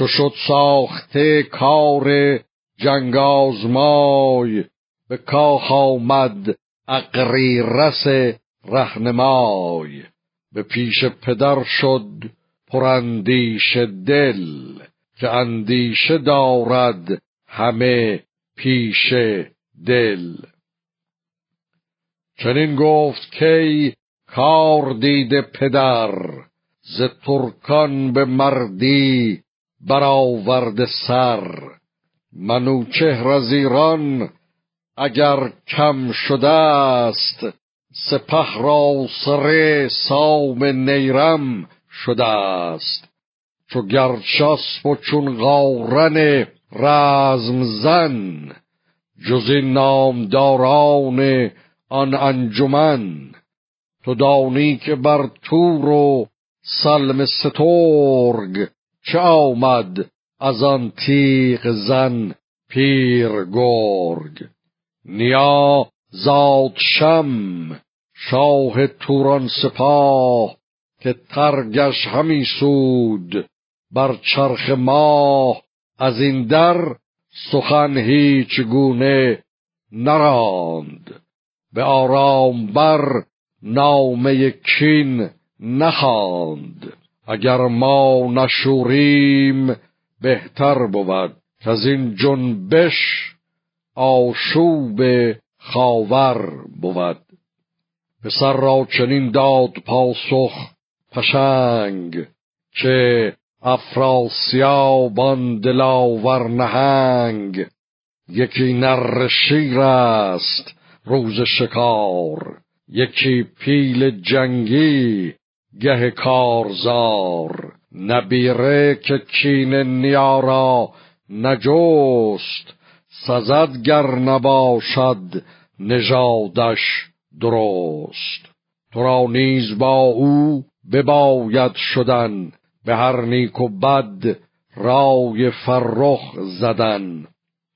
چو شد ساخته کار جنگازمای به کاخ آمد اقریرس رهنمای. به پیش پدر شد پراندیش دل که اندیشه دارد همه پیش دل. چنین گفت کی کار دیده پدر ز ترکان به مردی برآورد سر. منوچهر از ایران اگر کم شده است سپه را سر سام نیرم شده است چو گرچسب و چون غارن رزم زن جز این نامداران آن انجمن. تو دانی که بر تور و سلم سترگ چه آمد از آن تیغ زن پیر گرگ؟ نیا زاد شم شاه توران سپاه که ترگش همی سود بر چرخ ماه. از این در سخن هیچ گونه نراند. به آرام بر نامه کین نخواند اگر ما نشوریم بهتر بود که از این جنبش آشوب خاور بود. پسر را چنین داد پاسخ پشنگ که افراسیابان دلاور نهنگ. یکی نر شیر است روز شکار. یکی پیل جنگی گه کارزار نبیره که کین نیارا نجست سزد گر نباشد نژادش درست. تو را نیز با او بباید شدن به هر نیک و بد رای فرخ زدن.